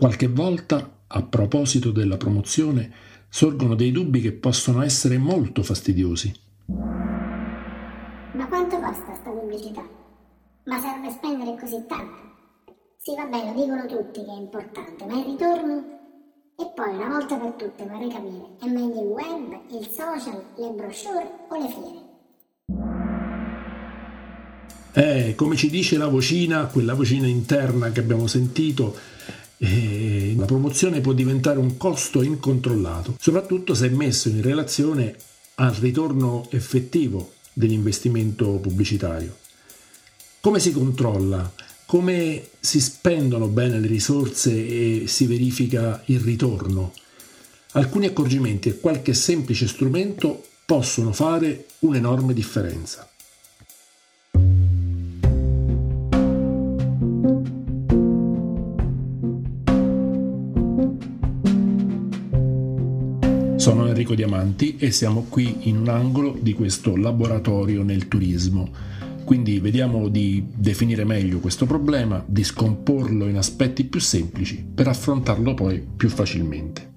qualche volta, a proposito della promozione, sorgono dei dubbi che possono essere molto fastidiosi. Ma quanto costa sta pubblicità? Ma serve spendere così tanto? Sì, vabbè, lo dicono tutti che è importante, ma il ritorno? E poi, una volta per tutte, vorrei capire, è meglio il web, il social, le brochure o le fiere? Eh, come ci dice la vocina, quella vocina interna che abbiamo sentito, eh, la promozione può diventare un costo incontrollato, soprattutto se messo in relazione al ritorno effettivo dell'investimento pubblicitario. Come si controlla? Come si spendono bene le risorse e si verifica il ritorno? Alcuni accorgimenti e qualche semplice strumento possono fare un'enorme differenza. Sono Enrico Diamanti e siamo qui in un angolo di questo laboratorio nel turismo. Quindi vediamo di definire meglio questo problema, di scomporlo in aspetti più semplici per affrontarlo poi più facilmente.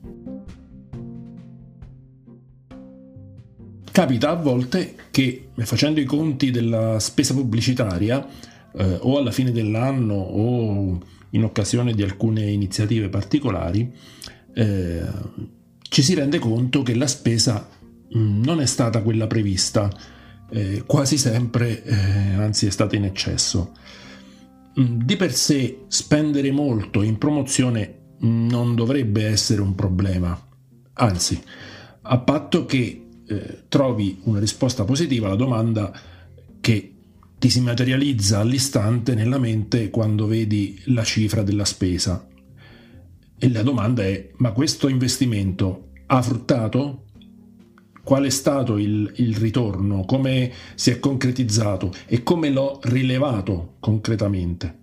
Capita a volte che facendo i conti della spesa pubblicitaria eh, o alla fine dell'anno o in occasione di alcune iniziative particolari eh, ci si rende conto che la spesa mm, non è stata quella prevista, eh, quasi sempre, eh, anzi è stata in eccesso. Mm, di per sé spendere molto in promozione non dovrebbe essere un problema, anzi, a patto che eh, trovi una risposta positiva alla domanda che ti si materializza all'istante nella mente quando vedi la cifra della spesa. E la domanda è, ma questo investimento ha fruttato? Qual è stato il, il ritorno? Come si è concretizzato? E come l'ho rilevato concretamente?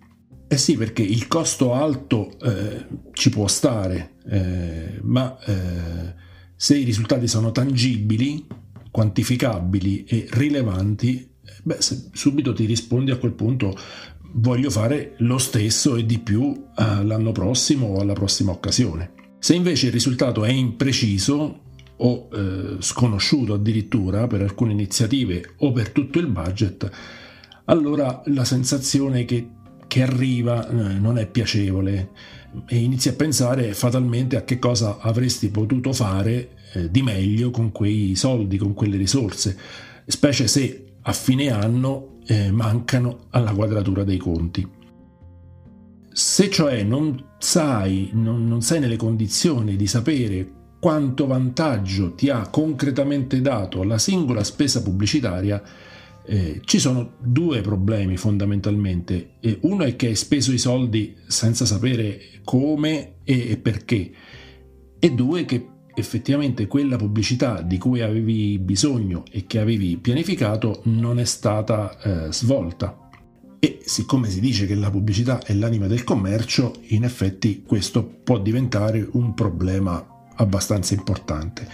Eh sì, perché il costo alto eh, ci può stare, eh, ma eh, se i risultati sono tangibili, quantificabili e rilevanti, beh, subito ti rispondi a quel punto voglio fare lo stesso e di più eh, l'anno prossimo o alla prossima occasione. Se invece il risultato è impreciso o eh, sconosciuto addirittura per alcune iniziative o per tutto il budget, allora la sensazione che, che arriva eh, non è piacevole e inizi a pensare fatalmente a che cosa avresti potuto fare eh, di meglio con quei soldi, con quelle risorse, specie se a fine anno eh, mancano alla quadratura dei conti. Se cioè non sai, non, non sei nelle condizioni di sapere quanto vantaggio ti ha concretamente dato la singola spesa pubblicitaria, eh, ci sono due problemi fondamentalmente. Eh, uno è che hai speso i soldi senza sapere come e, perché, e due che effettivamente quella pubblicità di cui avevi bisogno e che avevi pianificato non è stata eh, svolta. E siccome si dice che la pubblicità è l'anima del commercio, in effetti questo può diventare un problema abbastanza importante.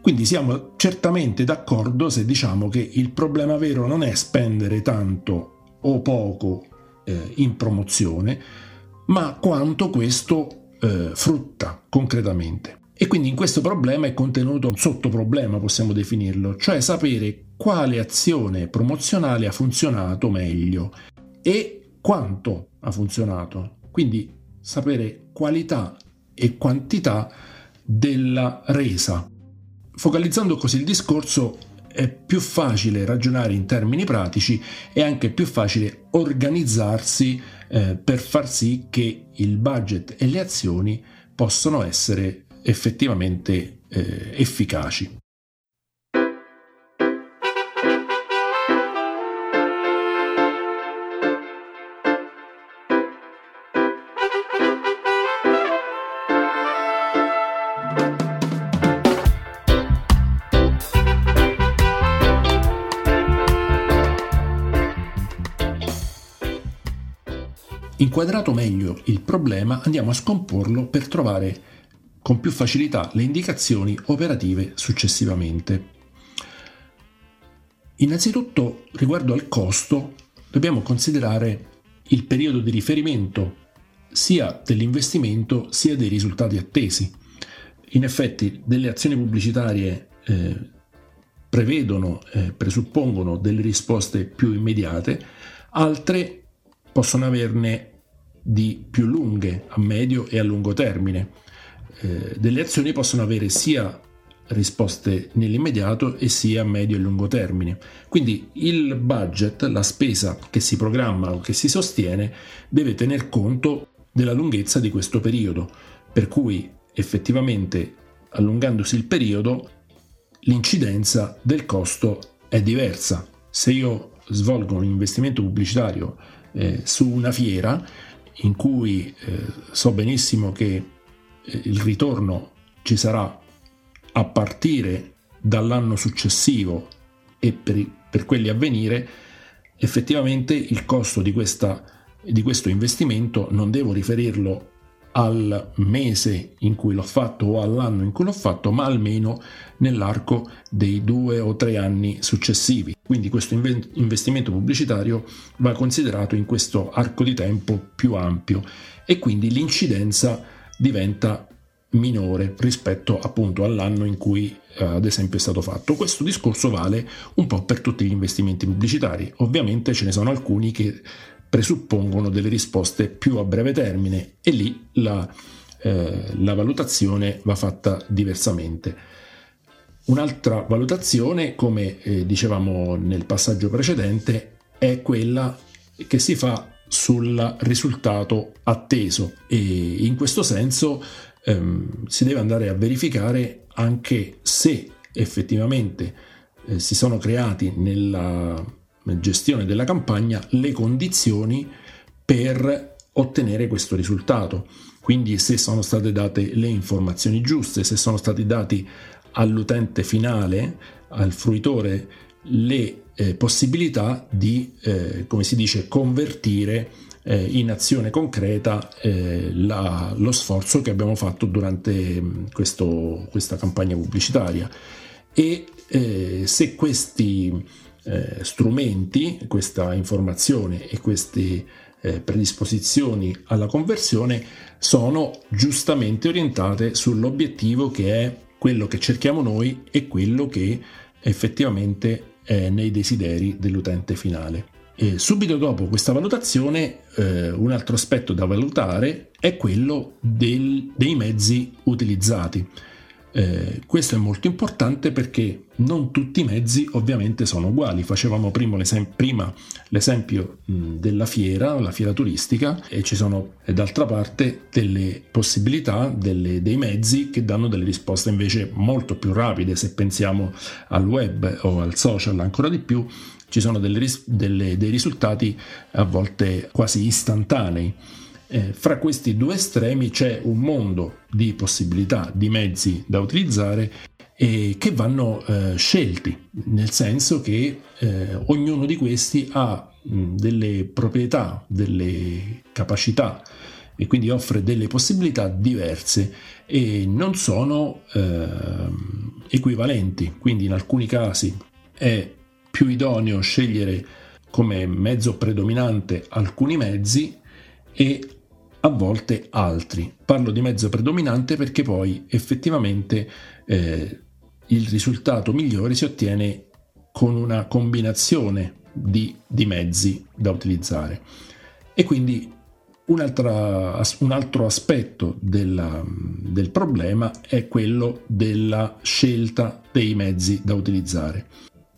Quindi siamo certamente d'accordo se diciamo che il problema vero non è spendere tanto o poco eh, in promozione, ma quanto questo eh, frutta concretamente. E quindi in questo problema è contenuto un sottoproblema, possiamo definirlo, cioè sapere quale azione promozionale ha funzionato meglio e quanto ha funzionato. Quindi sapere qualità e quantità della resa. Focalizzando così il discorso è più facile ragionare in termini pratici e anche più facile organizzarsi eh, per far sì che il budget e le azioni possano essere effettivamente eh, efficaci. Inquadrato meglio il problema, andiamo a scomporlo per trovare con più facilità le indicazioni operative successivamente. Innanzitutto, riguardo al costo, dobbiamo considerare il periodo di riferimento sia dell'investimento sia dei risultati attesi. In effetti delle azioni pubblicitarie eh, prevedono, eh, presuppongono delle risposte più immediate, altre possono averne di più lunghe a medio e a lungo termine. Eh, delle azioni possono avere sia risposte nell'immediato e sia a medio e lungo termine. Quindi il budget, la spesa che si programma o che si sostiene, deve tener conto della lunghezza di questo periodo, per cui effettivamente allungandosi il periodo l'incidenza del costo è diversa. Se io svolgo un investimento pubblicitario eh, su una fiera in cui eh, so benissimo che il ritorno ci sarà a partire dall'anno successivo e per, per quelli a venire, effettivamente il costo di, questa, di questo investimento non devo riferirlo al mese in cui l'ho fatto o all'anno in cui l'ho fatto, ma almeno nell'arco dei due o tre anni successivi. Quindi questo investimento pubblicitario va considerato in questo arco di tempo più ampio e quindi l'incidenza diventa minore rispetto appunto all'anno in cui eh, ad esempio è stato fatto. Questo discorso vale un po' per tutti gli investimenti pubblicitari. Ovviamente ce ne sono alcuni che presuppongono delle risposte più a breve termine e lì la, eh, la valutazione va fatta diversamente. Un'altra valutazione, come eh, dicevamo nel passaggio precedente, è quella che si fa sul risultato atteso e in questo senso ehm, si deve andare a verificare anche se effettivamente eh, si sono creati nella gestione della campagna le condizioni per ottenere questo risultato. Quindi se sono state date le informazioni giuste, se sono stati dati all'utente finale, al fruitore, le eh, possibilità di, eh, come si dice, convertire eh, in azione concreta eh, la, lo sforzo che abbiamo fatto durante mm, questo, questa campagna pubblicitaria. E eh, se questi eh, strumenti, questa informazione e queste predisposizioni alla conversione sono giustamente orientate sull'obiettivo che è quello che cerchiamo noi e quello che effettivamente è nei desideri dell'utente finale. E subito dopo questa valutazione, eh, un altro aspetto da valutare è quello del, dei mezzi utilizzati. Eh, questo è molto importante perché non tutti i mezzi ovviamente sono uguali. Facevamo prima, l'esem- prima l'esempio della fiera, la fiera turistica, e ci sono e d'altra parte delle possibilità, delle, dei mezzi che danno delle risposte invece molto più rapide. Se pensiamo al web o al social, ancora di più, ci sono delle, delle, dei risultati a volte quasi istantanei. Eh, fra questi due estremi c'è un mondo di possibilità, di mezzi da utilizzare e che vanno eh, scelti, nel senso che eh, ognuno di questi ha mh, delle proprietà, delle capacità e quindi offre delle possibilità diverse e non sono ehm, equivalenti. Quindi in alcuni casi è più idoneo scegliere come mezzo predominante alcuni mezzi e a volte altri. Parlo di mezzo predominante perché poi effettivamente eh, il risultato migliore si ottiene con una combinazione di, di mezzi da utilizzare. E quindi un altro aspetto della, del problema è quello della scelta dei mezzi da utilizzare.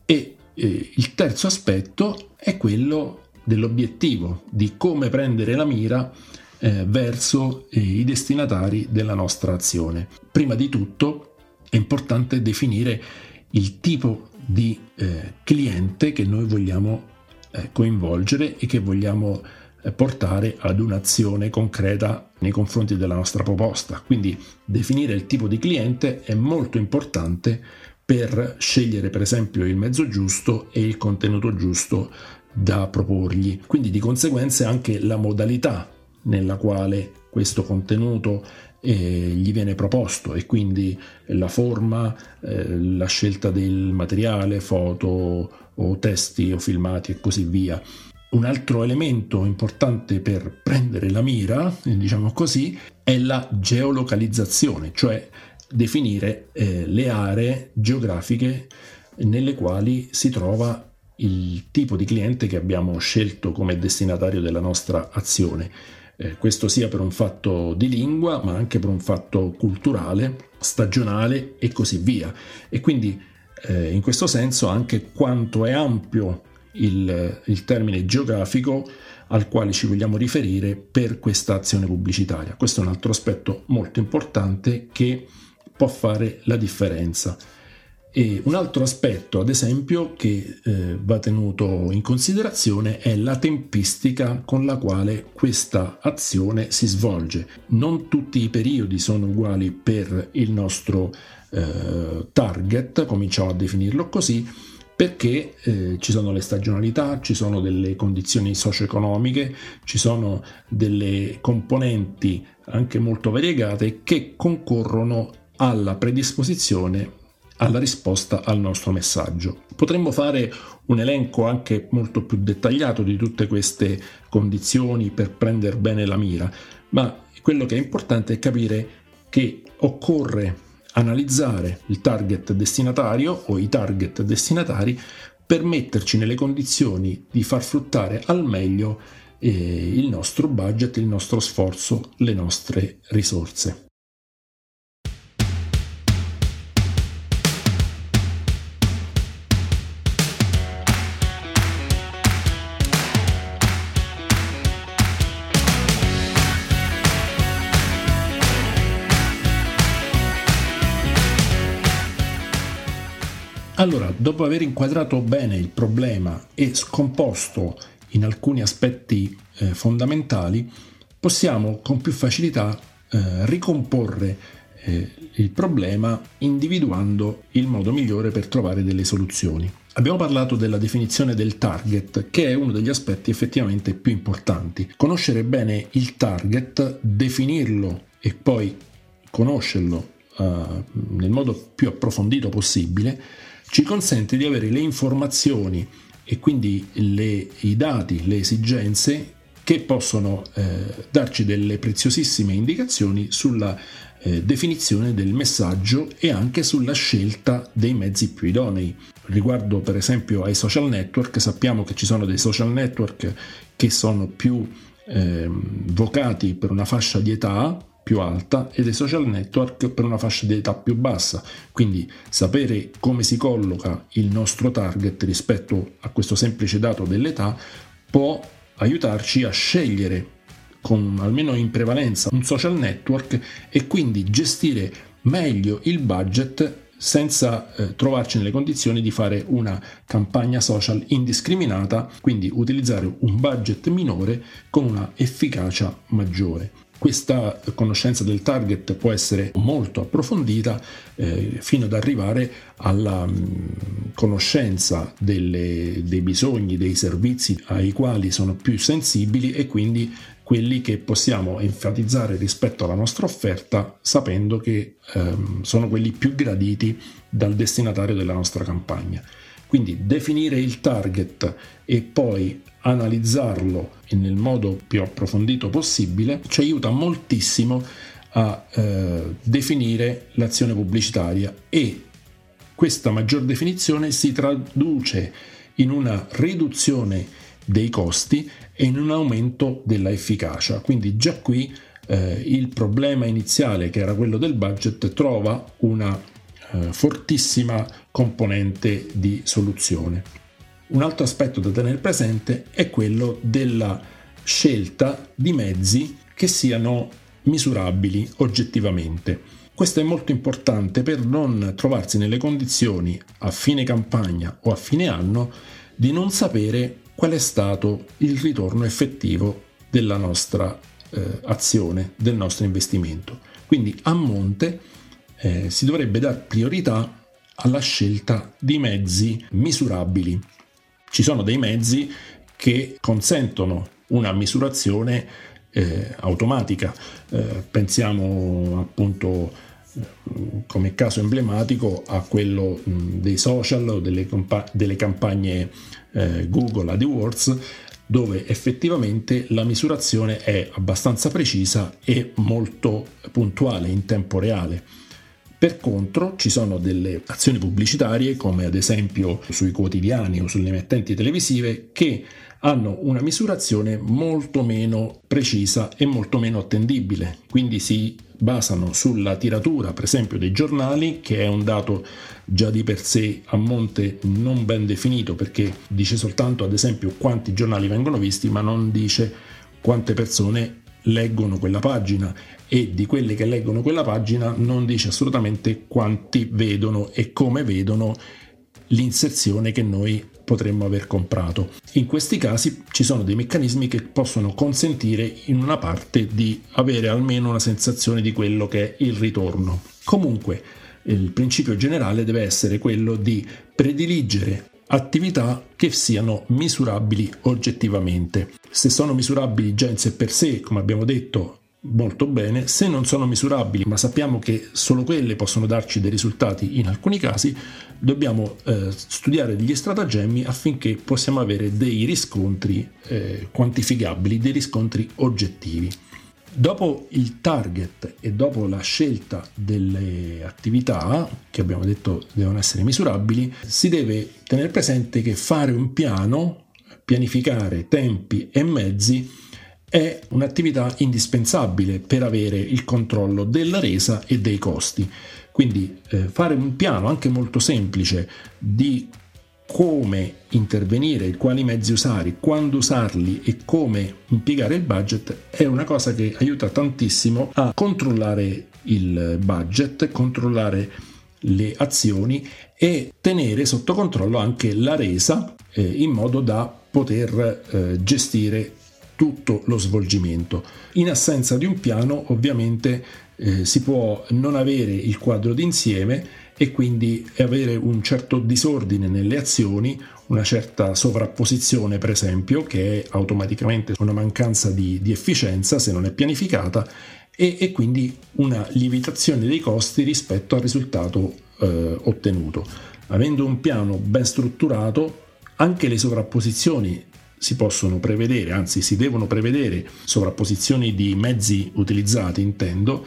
E eh, il terzo aspetto è quello dell'obiettivo, di come prendere la mira eh, verso eh, i destinatari della nostra azione. Prima di tutto è importante definire il tipo di eh, cliente che noi vogliamo eh, coinvolgere e che vogliamo eh, portare ad un'azione concreta nei confronti della nostra proposta. Quindi definire il tipo di cliente è molto importante per scegliere per esempio il mezzo giusto e il contenuto giusto da proporgli. Quindi di conseguenza anche la modalità nella quale questo contenuto eh, gli viene proposto e quindi la forma, eh, la scelta del materiale, foto o testi o filmati e così via. Un altro elemento importante per prendere la mira, diciamo così, è la geolocalizzazione, cioè definire eh, le aree geografiche nelle quali si trova il tipo di cliente che abbiamo scelto come destinatario della nostra azione. Eh, questo sia per un fatto di lingua, ma anche per un fatto culturale, stagionale e così via. E quindi eh, in questo senso anche quanto è ampio il, il termine geografico al quale ci vogliamo riferire per questa azione pubblicitaria. Questo è un altro aspetto molto importante che può fare la differenza. E un altro aspetto, ad esempio, che eh, va tenuto in considerazione è la tempistica con la quale questa azione si svolge. Non tutti i periodi sono uguali per il nostro eh, target, cominciamo a definirlo così, perché eh, ci sono le stagionalità, ci sono delle condizioni socio-economiche, ci sono delle componenti anche molto variegate che concorrono alla predisposizione alla risposta al nostro messaggio. Potremmo fare un elenco anche molto più dettagliato di tutte queste condizioni per prendere bene la mira, ma quello che è importante è capire che occorre analizzare il target destinatario o i target destinatari per metterci nelle condizioni di far fruttare al meglio eh, il nostro budget, il nostro sforzo, le nostre risorse. Dopo aver inquadrato bene il problema e scomposto in alcuni aspetti eh, fondamentali, possiamo con più facilità eh, ricomporre eh, il problema individuando il modo migliore per trovare delle soluzioni. Abbiamo parlato della definizione del target, che è uno degli aspetti effettivamente più importanti. Conoscere bene il target, definirlo e poi conoscerlo uh, nel modo più approfondito possibile ci consente di avere le informazioni e quindi le, i dati, le esigenze che possono eh, darci delle preziosissime indicazioni sulla eh, definizione del messaggio e anche sulla scelta dei mezzi più idonei. Riguardo per esempio ai social network, sappiamo che ci sono dei social network che sono più eh, vocati per una fascia di età, più alta e dei social network per una fascia di età più bassa. Quindi sapere come si colloca il nostro target rispetto a questo semplice dato dell'età può aiutarci a scegliere con almeno in prevalenza un social network e quindi gestire meglio il budget senza eh, trovarci nelle condizioni di fare una campagna social indiscriminata, quindi utilizzare un budget minore con una efficacia maggiore. Questa conoscenza del target può essere molto approfondita eh, fino ad arrivare alla mh, mm, conoscenza delle, dei bisogni, dei servizi ai quali sono più sensibili e quindi quelli che possiamo enfatizzare rispetto alla nostra offerta sapendo che ehm, sono quelli più graditi dal destinatario della nostra campagna. Quindi definire il target e poi analizzarlo nel modo più approfondito possibile ci aiuta moltissimo a eh, definire l'azione pubblicitaria e questa maggior definizione si traduce in una riduzione dei costi e in un aumento della efficacia. Quindi già qui eh, il problema iniziale che era quello del budget trova una eh, fortissima componente di soluzione. Un altro aspetto da tenere presente è quello della scelta di mezzi che siano misurabili oggettivamente. Questo è molto importante per non trovarsi nelle condizioni a fine campagna o a fine anno di non sapere qual è stato il ritorno effettivo della nostra eh, azione, del nostro investimento. Quindi a monte eh, si dovrebbe dare priorità alla scelta di mezzi misurabili ci sono dei mezzi che consentono una misurazione eh, automatica. Eh, pensiamo appunto eh, come caso emblematico a quello mh, dei social o delle, compa- delle campagne eh, Google AdWords dove effettivamente la misurazione è abbastanza precisa e molto puntuale in tempo reale. Per contro ci sono delle azioni pubblicitarie come ad esempio sui quotidiani o sulle emittenti televisive che hanno una misurazione molto meno precisa e molto meno attendibile, quindi si basano sulla tiratura per esempio dei giornali che è un dato già di per sé a monte non ben definito perché dice soltanto ad esempio quanti giornali vengono visti ma non dice quante persone leggono quella pagina e di quelli che leggono quella pagina non dice assolutamente quanti vedono e come vedono l'inserzione che noi potremmo aver comprato. In questi casi ci sono dei meccanismi che possono consentire in una parte di avere almeno una sensazione di quello che è il ritorno. Comunque, il principio generale deve essere quello di prediligere attività che siano misurabili oggettivamente. Se sono misurabili già in sé per sé, come abbiamo detto, molto bene, se non sono misurabili, ma sappiamo che solo quelle possono darci dei risultati in alcuni casi, dobbiamo eh, studiare degli stratagemmi affinché possiamo avere dei riscontri eh, quantificabili, dei riscontri oggettivi. Dopo il target e dopo la scelta delle attività, che abbiamo detto devono essere misurabili, si deve tenere presente che fare un piano, pianificare tempi e mezzi, è un'attività indispensabile per avere il controllo della resa e dei costi. Quindi eh, fare un piano anche molto semplice di come intervenire, quali mezzi usare, quando usarli e come impiegare il budget è una cosa che aiuta tantissimo a controllare il budget, controllare le azioni e tenere sotto controllo anche la resa eh, in modo da poter eh, gestire tutto lo svolgimento. In assenza di un piano ovviamente eh, si può non avere il quadro d'insieme e quindi avere un certo disordine nelle azioni, una certa sovrapposizione per esempio che è automaticamente una mancanza di, di efficienza se non è pianificata e, e, quindi una lievitazione dei costi rispetto al risultato eh, ottenuto. Avendo un piano ben strutturato anche le sovrapposizioni si possono prevedere, anzi si devono prevedere sovrapposizioni di mezzi utilizzati, intendo,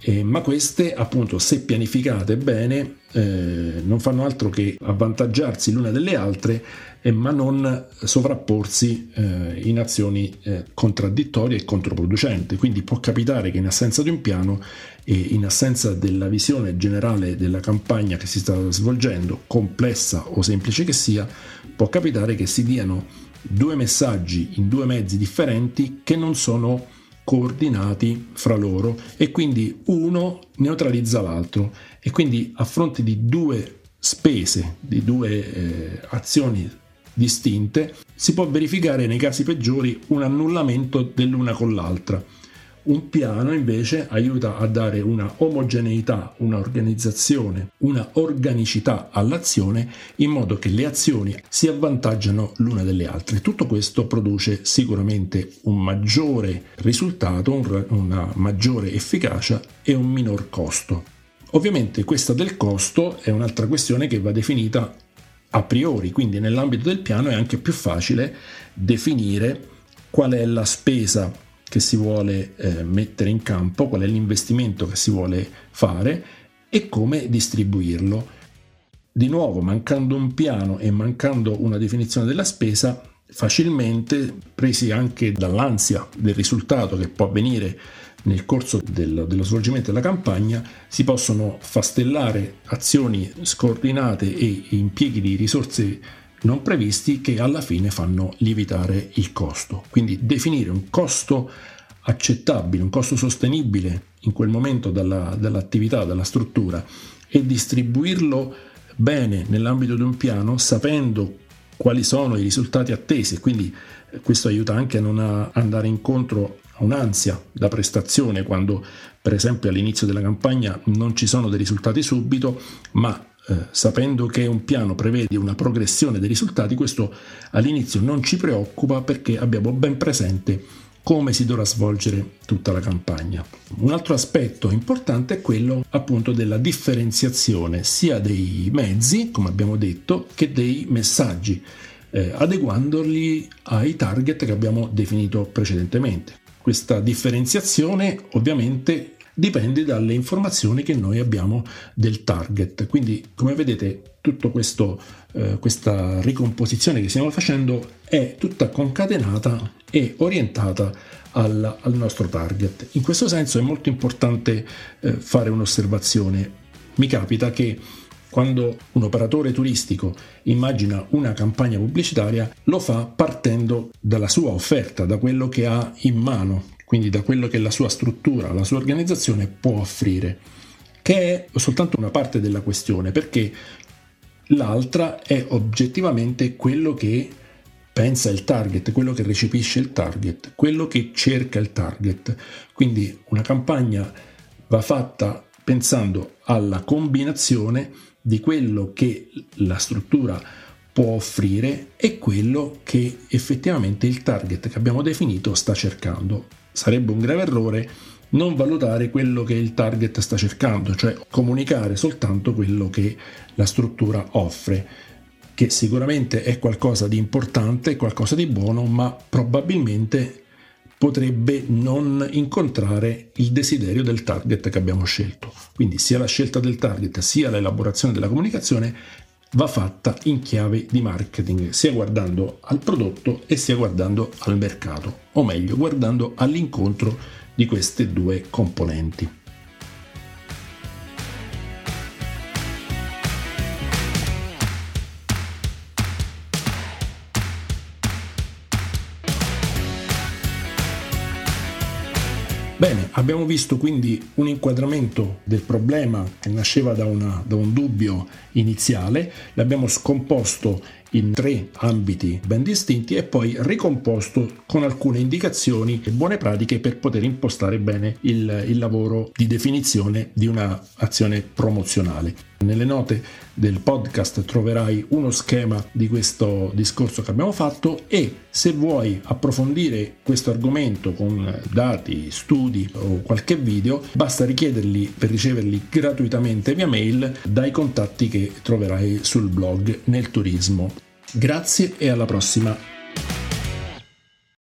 eh, ma queste appunto se pianificate bene eh, non fanno altro che avvantaggiarsi l'una delle altre eh, ma non sovrapporsi eh, in azioni eh, contraddittorie e controproducenti. Quindi può capitare che in assenza di un piano e in assenza della visione generale della campagna che si sta svolgendo complessa o semplice che sia può capitare che si diano due messaggi in due mezzi differenti che non sono coordinati fra loro e quindi uno neutralizza l'altro. E quindi a fronte di due spese, di due eh, azioni distinte, si può verificare nei casi peggiori un annullamento dell'una con l'altra un piano invece aiuta a dare una omogeneità, una organizzazione, una organicità all'azione in modo che le azioni si avvantaggiano l'una delle altre. Tutto questo produce sicuramente un maggiore risultato, una maggiore efficacia e un minor costo. Ovviamente questa del costo è un'altra questione che va definita a priori, quindi nell'ambito del piano è anche più facile definire qual è la spesa che si vuole eh, mettere in campo, qual è l'investimento che si vuole fare e come distribuirlo. Di nuovo, mancando un piano e mancando una definizione della spesa, facilmente, presi anche dall'ansia del risultato che può avvenire nel corso del, dello svolgimento della campagna, si possono fastellare azioni scordinate e impieghi di risorse non previsti che alla fine fanno lievitare il costo. Quindi definire un costo accettabile, un costo sostenibile in quel momento dalla, dall'attività, dalla struttura e distribuirlo bene nell'ambito di un piano sapendo quali sono i risultati attesi e quindi eh, questo aiuta anche a non andare incontro a un'ansia da prestazione quando per esempio all'inizio della campagna non ci sono dei risultati subito ma eh, sapendo che un piano prevede una progressione dei risultati, questo all'inizio non ci preoccupa perché abbiamo ben presente come si dovrà svolgere tutta la campagna. Un altro aspetto importante è quello appunto della differenziazione sia dei mezzi, come abbiamo detto, che dei messaggi. eh, adeguandoli ai target che abbiamo definito precedentemente. Questa differenziazione ovviamente dipende dalle informazioni che noi abbiamo del target. Quindi, come vedete, tutta eh, questa ricomposizione che stiamo facendo è tutta concatenata e orientata al, al nostro target. In questo senso è molto importante eh, fare un'osservazione. Mi capita che quando un operatore turistico immagina una campagna pubblicitaria, lo fa partendo dalla sua offerta, da quello che ha in mano, quindi da quello che la sua struttura, la sua organizzazione può offrire, che è soltanto una parte della questione, perché l'altra è oggettivamente quello che pensa il target, quello che recepisce il target, quello che cerca il target. Quindi una campagna va fatta pensando alla combinazione di quello che la struttura può offrire e quello che effettivamente il target che abbiamo definito sta cercando. Sarebbe un grave errore non valutare quello che il target sta cercando, cioè comunicare soltanto quello che la struttura offre, che sicuramente è qualcosa di importante, qualcosa di buono, ma probabilmente potrebbe non incontrare il desiderio del target che abbiamo scelto. Quindi sia la scelta del target sia l'elaborazione della comunicazione va fatta in chiave di marketing, sia guardando al prodotto e sia guardando al mercato, o meglio, guardando all'incontro di queste due componenti. Bene, abbiamo visto quindi un inquadramento del problema che nasceva da, una, da, un dubbio iniziale, l'abbiamo scomposto in tre ambiti ben distinti e poi ricomposto con alcune indicazioni e buone pratiche per poter impostare bene il, il lavoro di definizione di un'azione promozionale. Nelle note del podcast troverai uno schema di questo discorso che abbiamo fatto e se vuoi approfondire questo argomento con dati, studi o qualche video, basta richiederli per riceverli gratuitamente via mail dai contatti che troverai sul blog nel turismo. Grazie e alla prossima.